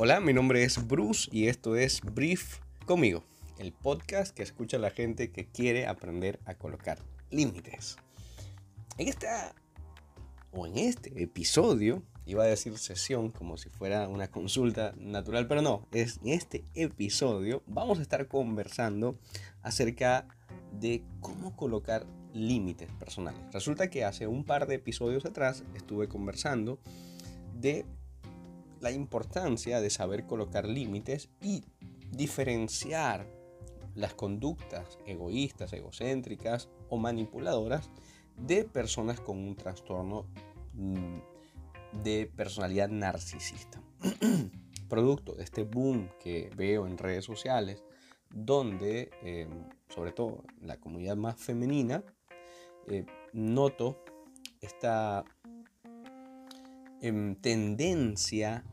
Hola, mi nombre es Bruce y esto es Brief conmigo, el podcast que escucha la gente que quiere aprender a colocar límites. En esta o en este episodio, iba a decir sesión como si fuera una consulta natural, pero no, es en este episodio vamos a estar conversando acerca de cómo colocar límites personales. Resulta que hace un par de episodios atrás estuve conversando de la importancia de saber colocar límites y diferenciar las conductas egoístas, egocéntricas o manipuladoras de personas con un trastorno mm, de personalidad narcisista. Producto de este boom que veo en redes sociales, donde, em, sobre todo la comunidad más femenina, eh, noto esta em, tendencia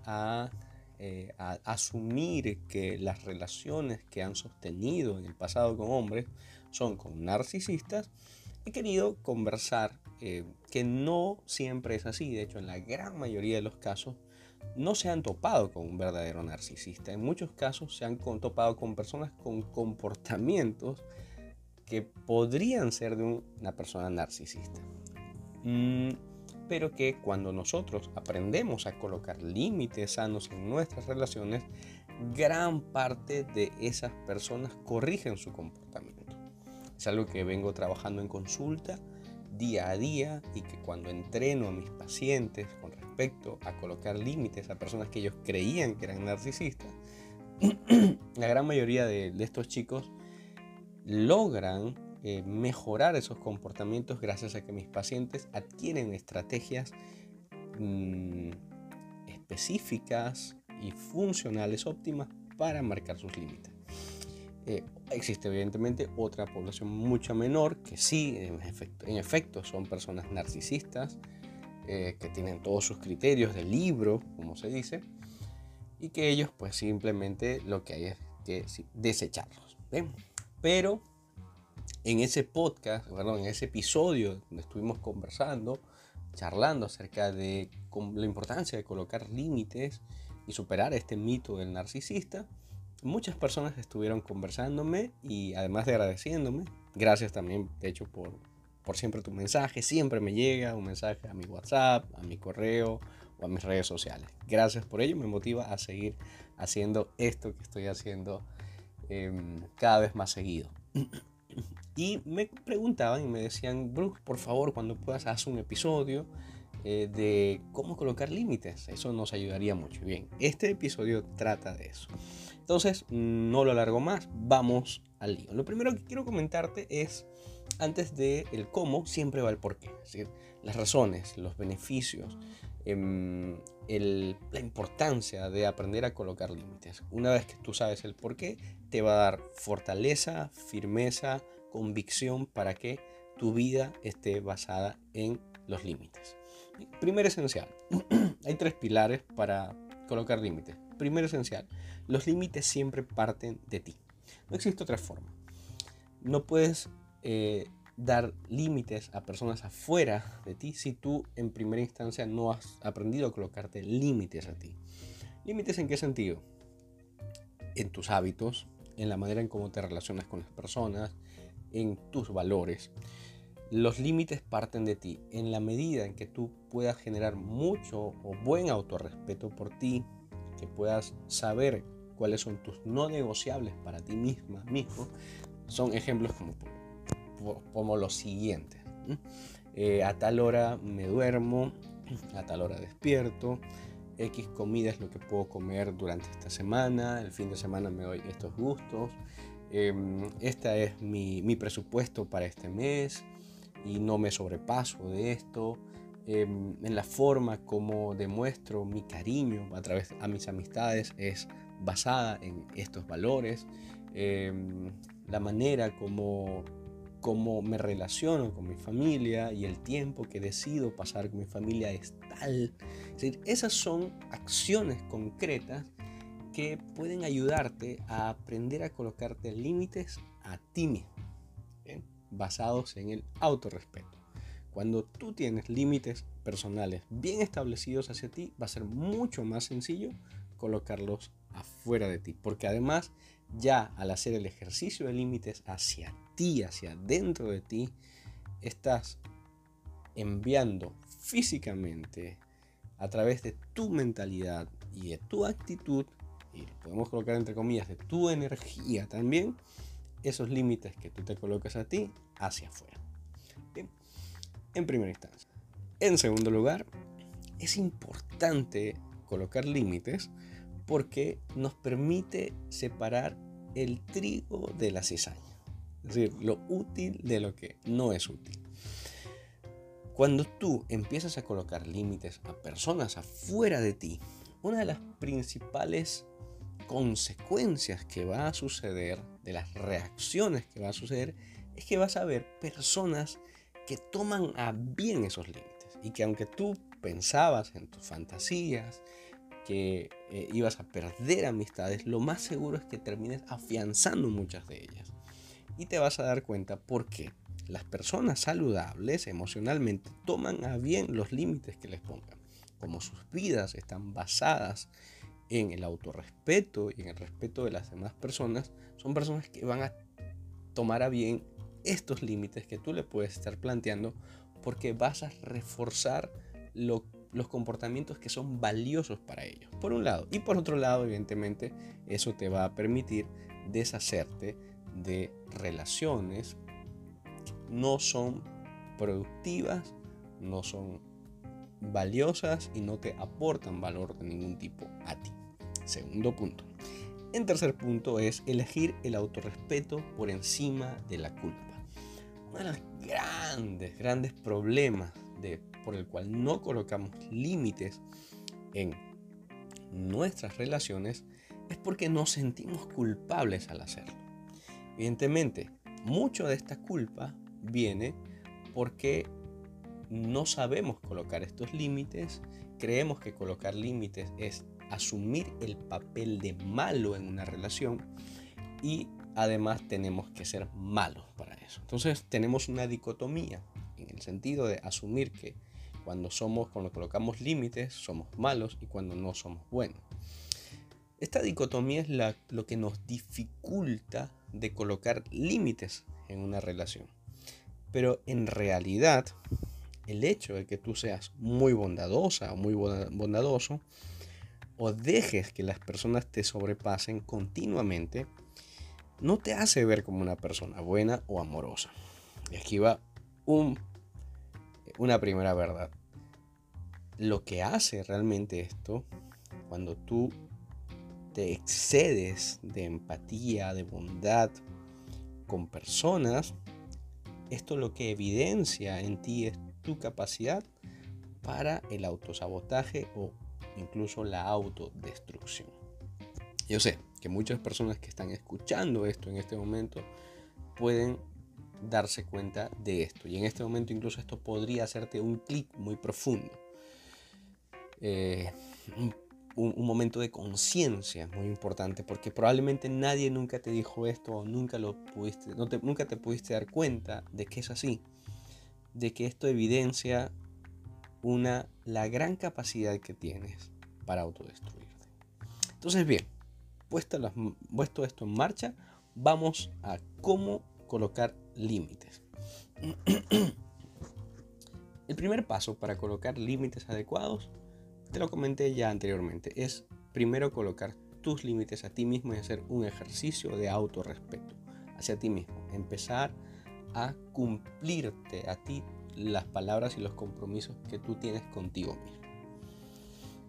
eh, a, asumir que las relaciones que han sostenido en el pasado con hombres son con narcisistas, he querido conversar eh, que no siempre es así. De hecho, en la gran mayoría de los casos no se han topado con un verdadero narcisista. En muchos casos se han topado con personas con comportamientos que podrían ser de una persona narcisista. Mm, pero que cuando nosotros aprendemos a colocar límites sanos en nuestras relaciones, gran parte de esas personas corrigen su comportamiento. Es algo que vengo trabajando en consulta día a día y que cuando entreno a mis pacientes con respecto a colocar límites a personas que ellos creían que eran narcisistas, la gran mayoría de, estos chicos logran eh, mejorar esos comportamientos gracias a que mis pacientes adquieren estrategias mm, específicas y funcionales óptimas para marcar sus límites. Eh, existe evidentemente otra población mucho menor que sí, en efecto, en efecto son personas narcisistas, eh, que tienen todos sus criterios de libro, como se dice, y que ellos pues simplemente lo que hay es que desecharlos. Pero en ese podcast, perdón, en ese episodio donde estuvimos conversando, charlando acerca de la importancia de colocar límites y superar este mito del narcisista, muchas personas estuvieron conversándome y además de agradeciéndome, gracias también, de hecho, por, por siempre tu mensaje. Siempre me llega un mensaje a mi WhatsApp, a mi correo o a mis redes sociales. Gracias por ello, me motiva a seguir haciendo esto que estoy haciendo em, cada vez más seguido. y me preguntaban y me decían, Bruce, por favor, cuando puedas, haz un episodio eh, de cómo colocar límites. Eso nos ayudaría mucho. Bien, este episodio trata de eso. Entonces, no lo alargo más, vamos al lío. Lo primero que quiero comentarte es, antes de el cómo, siempre va el por qué. Es decir, las razones, los beneficios, em, la importancia de aprender a colocar límites. Una vez que tú sabes el por qué, te va a dar fortaleza, firmeza, convicción para que tu vida esté basada en los límites. Primer esencial, hay tres pilares para colocar límites. Primero esencial, los límites siempre parten de ti. No existe otra forma. No puedes eh, dar límites a personas afuera de ti si tú en primera instancia no has aprendido a colocarte límites a ti. ¿Límites en qué sentido? En tus hábitos, en la manera en cómo te relacionas con las personas, en tus valores. Los límites parten de ti. En la medida en que tú puedas generar mucho o buen autorrespeto por ti, que puedas saber cuáles son tus no negociables para ti misma, mismo, son ejemplos como, como los siguientes. Eh, a tal hora me duermo, a tal hora despierto, X comida es lo que puedo comer durante esta semana, el fin de semana me doy estos gustos, eh, este es mi, mi, presupuesto para este mes y no me sobrepaso de esto. Em, en la forma como demuestro mi cariño a través de mis amistades es basada en estos valores. Em, la manera como, como me relaciono con mi familia y el tiempo que decido pasar con mi familia es tal. Es decir, esas son acciones concretas que pueden ayudarte a aprender a colocarte límites a ti mismo, basados en el autorrespeto. Cuando tú tienes límites personales bien establecidos hacia ti, va a ser mucho más sencillo colocarlos afuera de ti. Porque además ya al hacer el ejercicio de límites hacia ti, hacia dentro de ti, estás enviando físicamente a través de tu mentalidad y de tu actitud, y podemos colocar entre comillas de tu energía también, esos límites que tú te colocas a ti hacia afuera. en primera instancia. En segundo lugar, es importante colocar límites porque nos permite separar el trigo de la cizaña. Es decir, lo útil de lo que no es útil. Cuando tú empiezas a colocar límites a personas afuera de ti, una de las principales consecuencias que va a suceder, de las reacciones que va a suceder, es que vas a ver personas que toman a bien esos límites y que aunque tú pensabas en tus fantasías, que eh, ibas a perder amistades, lo más seguro es que termines afianzando muchas de ellas. Y te vas a dar cuenta por qué las personas saludables emocionalmente toman a bien los límites que les pongan. Como sus vidas están basadas en el autorrespeto y en el respeto de las demás personas, son personas que van a tomar a bien estos límites que tú le puedes estar planteando porque vas a reforzar los comportamientos que son valiosos para ellos, por un lado. Y por otro lado, evidentemente, eso te va a permitir deshacerte de relaciones no son productivas, no son valiosas y no te aportan valor de ningún tipo a ti. Segundo punto. En tercer punto es elegir el autorrespeto por encima de la culpa. Uno de los grandes, grandes problemas de, por el cual no colocamos límites en nuestras relaciones es porque nos sentimos culpables al hacerlo. Evidentemente, mucho de esta culpa viene porque no sabemos colocar estos límites, creemos que colocar límites es asumir el papel de malo en una relación y además tenemos que ser malos para eso. Entonces tenemos una dicotomía en el sentido de asumir que cuando somos, cuando colocamos límites, somos malos y cuando no somos buenos. Esta dicotomía es lo que nos dificulta de colocar límites en una relación. Pero en realidad, el hecho de que tú seas muy bondadosa o muy bondadoso, o dejes que las personas te sobrepasen continuamente, no te hace ver como una persona buena o amorosa. Y aquí va un, una primera verdad. Lo que hace realmente esto, cuando tú te excedes de empatía, de bondad con personas, esto lo que evidencia en ti es tu capacidad para el autosabotaje o incluso la autodestrucción. Yo sé que muchas personas que están escuchando esto en este momento pueden darse cuenta de esto. Y en este momento incluso esto podría hacerte un clic muy profundo. Eh, un, momento de conciencia muy importante porque probablemente nadie nunca te dijo esto o nunca lo pudiste, nunca te pudiste dar cuenta de que es así, de que esto evidencia una, la gran capacidad que tienes para autodestruirte. Entonces bien, puesto, esto en marcha, vamos a cómo colocar límites. El primer paso para colocar límites adecuados te lo comenté ya anteriormente, es primero colocar tus límites a ti mismo y hacer un ejercicio de autorrespeto hacia ti mismo. Empezar a cumplirte a ti las palabras y los compromisos que tú tienes contigo mismo.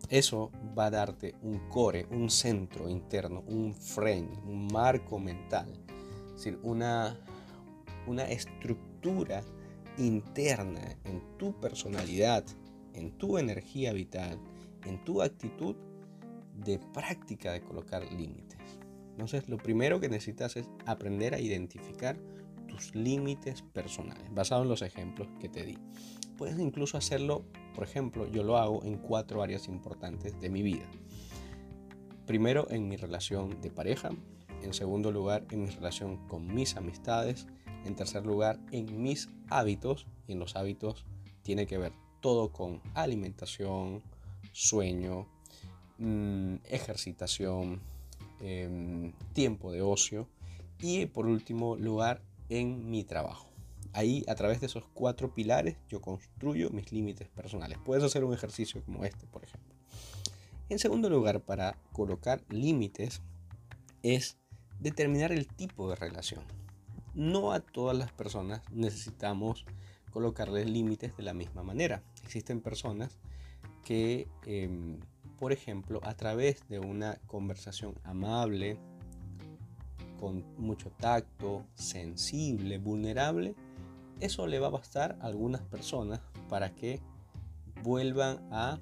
Eso va a darte un core, un centro interno, un frame, un marco mental, es decir, una, una estructura interna en tu personalidad, en tu energía vital, en tu actitud de práctica de colocar límites. Entonces, lo primero que necesitas es aprender a identificar límites personales, basado en los ejemplos que te di. Puedes incluso hacerlo, por ejemplo, yo lo hago en cuatro áreas importantes de mi vida. Primero, en mi relación de pareja. En segundo lugar, en mi relación con mis amistades. En tercer lugar, en mis hábitos. Y en los hábitos tiene que ver todo con alimentación, sueño, mm, ejercitación, em, tiempo de ocio y por último lugar en mi trabajo. Ahí a través de esos cuatro pilares yo construyo mis límites personales. Puedes hacer un ejercicio como este, por ejemplo. En segundo lugar, para colocar límites es determinar el tipo de relación. No a todas las personas necesitamos colocarles límites de la misma manera. Existen personas que, em, por ejemplo, a través de una conversación amable, con mucho tacto, sensible, vulnerable, eso le va a bastar a algunas personas para que vuelvan a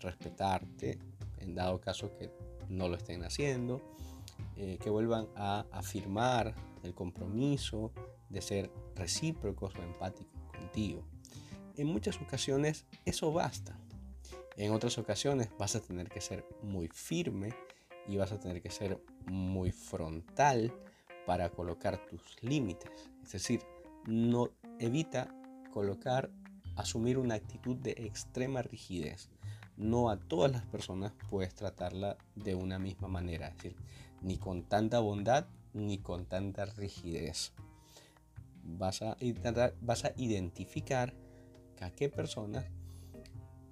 respetarte, en dado caso que no lo estén haciendo, eh, que vuelvan a afirmar el compromiso de ser recíprocos o empáticos contigo. En muchas ocasiones eso basta. En otras ocasiones vas a tener que ser muy firme y vas a tener que ser muy frontal para colocar tus límites. Es decir, no evita colocar, asumir una actitud de extrema rigidez. No a todas las personas puedes tratarla de una misma manera, es decir, ni con tanta bondad ni con tanta rigidez. Vas a, vas a identificar a qué personas,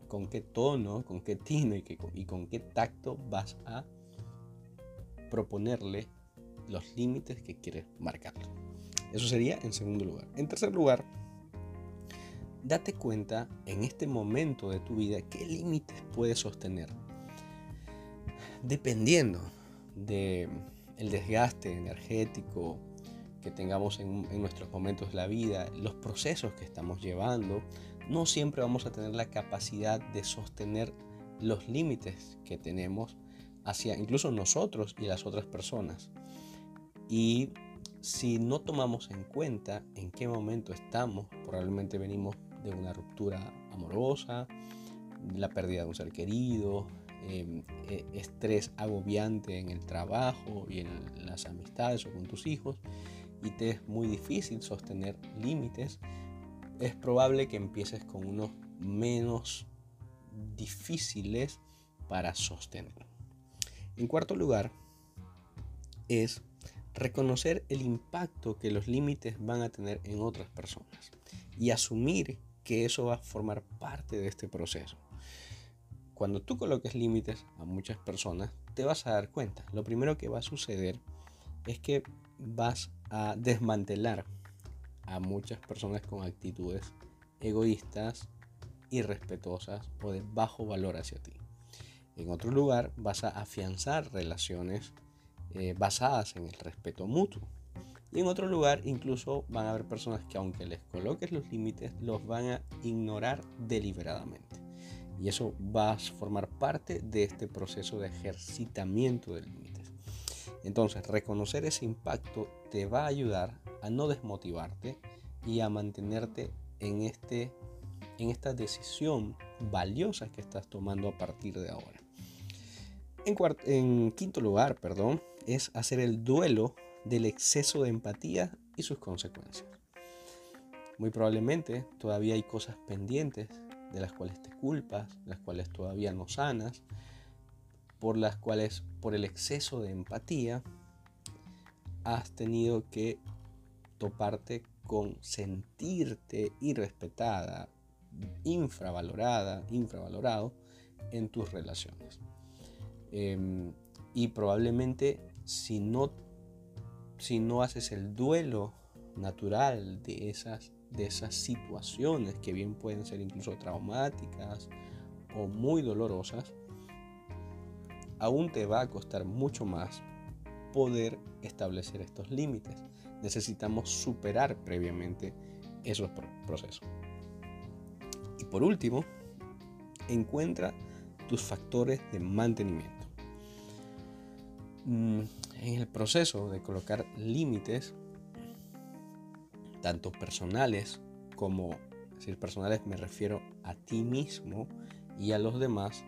con qué tono, con qué tino y, y con qué tacto vas a proponerle los límites que quieres marcar. Eso sería en segundo lugar. En tercer lugar, date cuenta en este momento de tu vida qué límites puedes sostener. Dependiendo de el desgaste energético que tengamos en, en, nuestros momentos de la vida, los procesos que estamos llevando, no siempre vamos a tener la capacidad de sostener los límites que tenemos hacia incluso nosotros y las otras personas. Y si no tomamos en cuenta en qué momento estamos, probablemente venimos de una ruptura amorosa, la pérdida de un ser querido, em, e, estrés agobiante en el trabajo y en las amistades o con tus hijos, y te es muy difícil sostener límites, es probable que empieces con unos menos difíciles para sostener. En cuarto lugar, es reconocer el impacto que los límites van a tener en otras personas y asumir que eso va a formar parte de este proceso. Cuando tú coloques límites a muchas personas, te vas a dar cuenta. Lo primero que va a suceder es que vas a desmantelar a muchas personas con actitudes egoístas, irrespetuosas o de bajo valor hacia ti. En otro lugar, vas a afianzar relaciones eh, basadas en el respeto mutuo. Y en otro lugar, incluso van a haber personas que aunque les coloques los límites, los van a ignorar deliberadamente. Y eso va a formar parte de este proceso de ejercitamiento de límites. Entonces, reconocer ese impacto te va a ayudar a no desmotivarte y a mantenerte en, este, en esta decisión valiosa que estás tomando a partir de ahora. En, quinto lugar, perdón, es hacer el duelo del exceso de empatía y sus consecuencias. Muy probablemente todavía hay cosas pendientes de las cuales te culpas, las cuales todavía no sanas, por las cuales por el exceso de empatía has tenido que toparte con sentirte irrespetada, infravalorada, infravalorado en tus relaciones. Em, y probablemente si no, si no haces el duelo natural de esas, de esas situaciones que bien pueden ser incluso traumáticas o muy dolorosas, aún te va a costar mucho más poder establecer estos límites. Necesitamos superar previamente esos procesos. Y por último, encuentra tus factores de mantenimiento. Mm, en el proceso de colocar límites, tanto personales como, decir personales me refiero a ti mismo y a los demás,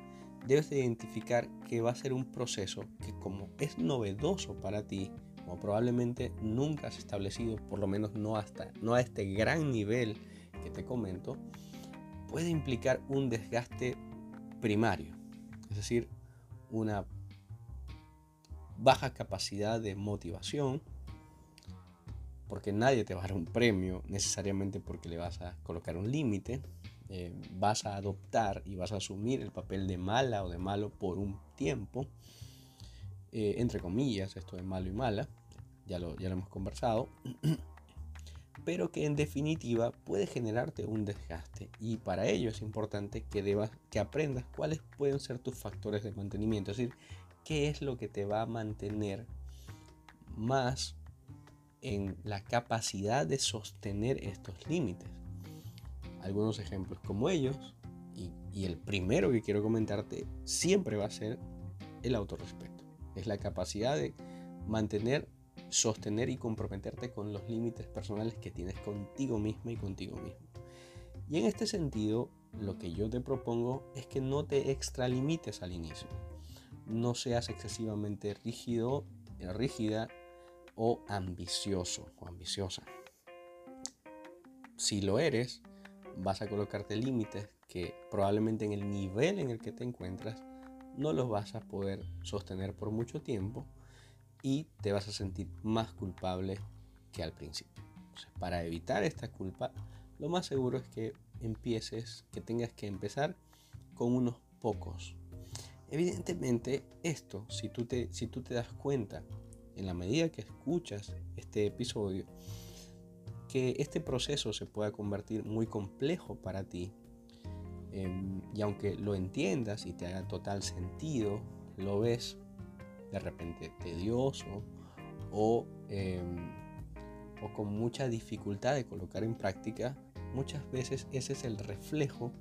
debes identificar que va a ser un proceso que como es novedoso para ti, o probablemente nunca has establecido, por lo menos no, hasta, no a este gran nivel que te comento, puede implicar un desgaste primario, es decir, una baja capacidad de motivación, porque nadie te va a dar un premio necesariamente porque le vas a colocar un límite. Eh, vas a adoptar y vas a asumir el papel de mala o de malo por un tiempo, eh, entre comillas, esto de malo y mala, ya lo, ya lo hemos conversado, pero que en definitiva puede generarte un desgaste y para ello es importante que, debas, que aprendas cuáles pueden ser tus factores de mantenimiento, es decir, qué es lo que te va a mantener más en la capacidad de sostener estos límites. Algunos ejemplos como ellos, y, el primero que quiero comentarte siempre va a ser el autorrespeto. Es la capacidad de mantener, sostener y comprometerte con los límites personales que tienes contigo misma y contigo mismo. Y en este sentido, lo que yo te propongo es que no te extralimites al inicio. No seas excesivamente rígido, rígida o ambicioso o ambiciosa. Si lo eres, vas a colocarte límites que probablemente en el nivel en el que te encuentras no los vas a poder sostener por mucho tiempo y te vas a sentir más culpable que al principio. para evitar esta culpa, lo más seguro es que empieces, que tengas que empezar con unos pocos. Evidentemente, esto, si tú te, si tú te das cuenta en la medida que escuchas este episodio, que este proceso se pueda convertir muy complejo para ti. Em, y aunque lo entiendas y te haga total sentido, lo ves de repente tedioso o, em, o con mucha dificultad de colocar en práctica, muchas veces ese es el reflejo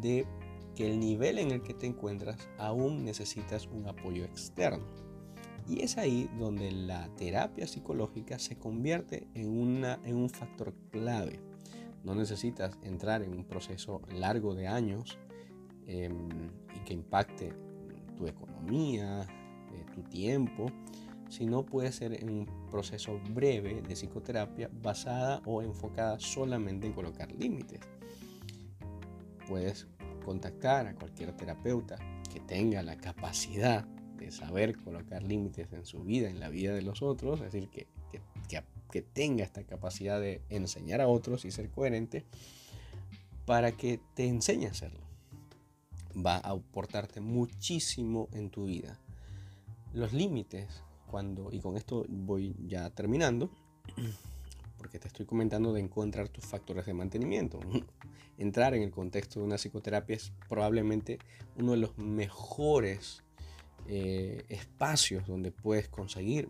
de que el nivel en el que te encuentras aún necesitas un apoyo externo. Y es ahí donde la terapia psicológica se convierte en, una, en un factor clave. No necesitas entrar en un proceso largo de años em, y que impacte tu economía, eh, tu tiempo, sino puede ser en un proceso breve de psicoterapia basada o enfocada solamente en colocar límites. Puedes contactar a cualquier terapeuta que tenga la capacidad saber colocar límites en su vida, en la vida de los otros, es decir, que, que, tenga esta capacidad de enseñar a otros y ser coherente para que te enseñe a hacerlo. Va a aportarte muchísimo en tu vida. Los límites, cuando, y con esto voy ya terminando, porque te estoy comentando de encontrar tus factores de mantenimiento. Entrar en el contexto de una psicoterapia es probablemente uno de los mejores eh, espacios donde puedes conseguir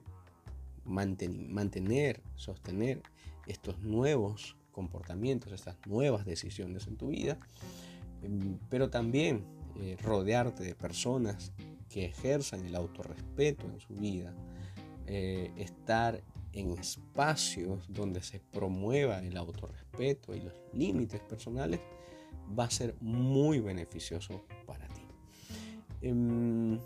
mantener, sostener estos nuevos comportamientos, estas nuevas decisiones en tu vida, em, pero también eh, rodearte de personas que ejerzan el autorrespeto en su vida, eh, estar en espacios donde se promueva el autorrespeto y los límites personales va a ser muy beneficioso para ti. Em,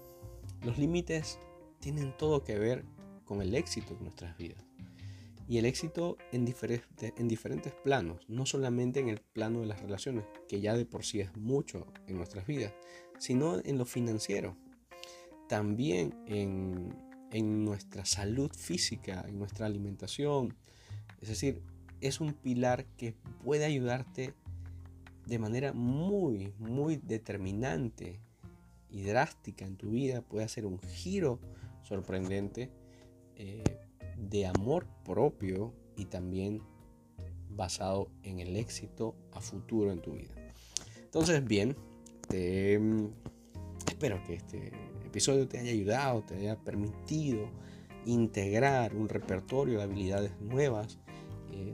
los límites tienen todo que ver con el éxito en nuestras vidas. Y el éxito en, en diferentes planos, no solamente en el plano de las relaciones, que ya de por sí es mucho en nuestras vidas, sino en lo financiero. También en, en nuestra salud física, en nuestra alimentación. Es decir, es un pilar que puede ayudarte de manera muy, muy determinante y drástica en tu vida puede hacer un giro sorprendente eh, de amor propio y también basado en el éxito a futuro en tu vida. Entonces, bien, te, mm, espero que este episodio te haya ayudado, te haya permitido integrar un repertorio de habilidades nuevas eh,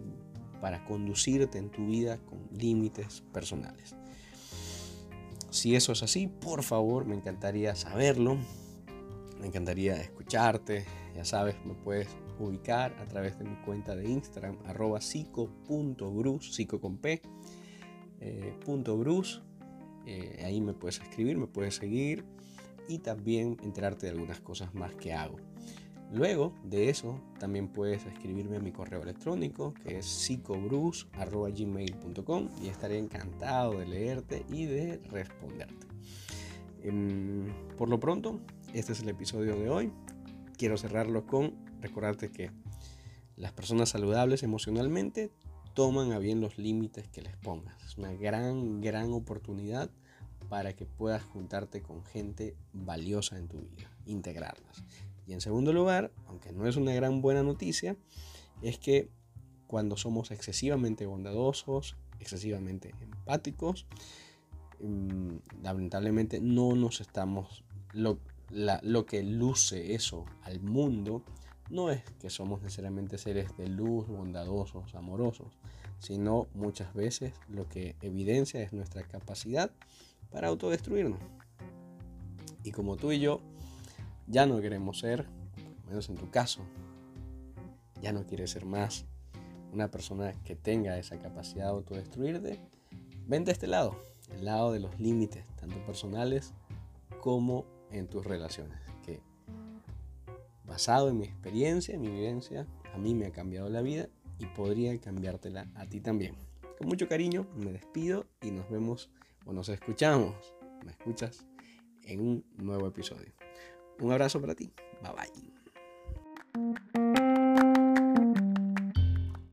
para conducirte en tu vida con límites personales. Si eso es así, por favor, me encantaría saberlo. Me encantaría escucharte. Ya sabes, me puedes ubicar a través de mi cuenta de Instagram, arroba psico.grus, psico con P, eh, eh, ahí me puedes escribir, me puedes seguir y también enterarte de algunas cosas más que hago. Luego de eso, también puedes escribirme a mi correo electrónico que es psicobrus.gmail.com y estaré encantado de leerte y de responderte. Em, por lo pronto, este es el episodio de hoy. Quiero cerrarlo con recordarte que las personas saludables emocionalmente toman a bien los límites que les pongas. Es una gran, gran oportunidad para que puedas juntarte con gente valiosa en tu vida, integrarlas. Y en segundo lugar, aunque no es una gran buena noticia, es que cuando somos excesivamente bondadosos, excesivamente empáticos, mm, lamentablemente no nos estamos, lo, lo que luce eso al mundo no es que somos necesariamente seres de luz, bondadosos, amorosos, sino muchas veces lo que evidencia es nuestra capacidad para autodestruirnos. Y como tú y yo ya no queremos ser, menos en tu caso, ya no quieres ser más una persona que tenga esa capacidad de autodestruirte, vente a este lado, el lado de los límites, tanto personales como en tus relaciones, que basado en mi experiencia, en mi vivencia, a mí me ha cambiado la vida y podría cambiártela a ti también. Con mucho cariño me despido y nos vemos o nos escuchamos, me escuchas en un nuevo episodio. Un abrazo para ti. Bye bye.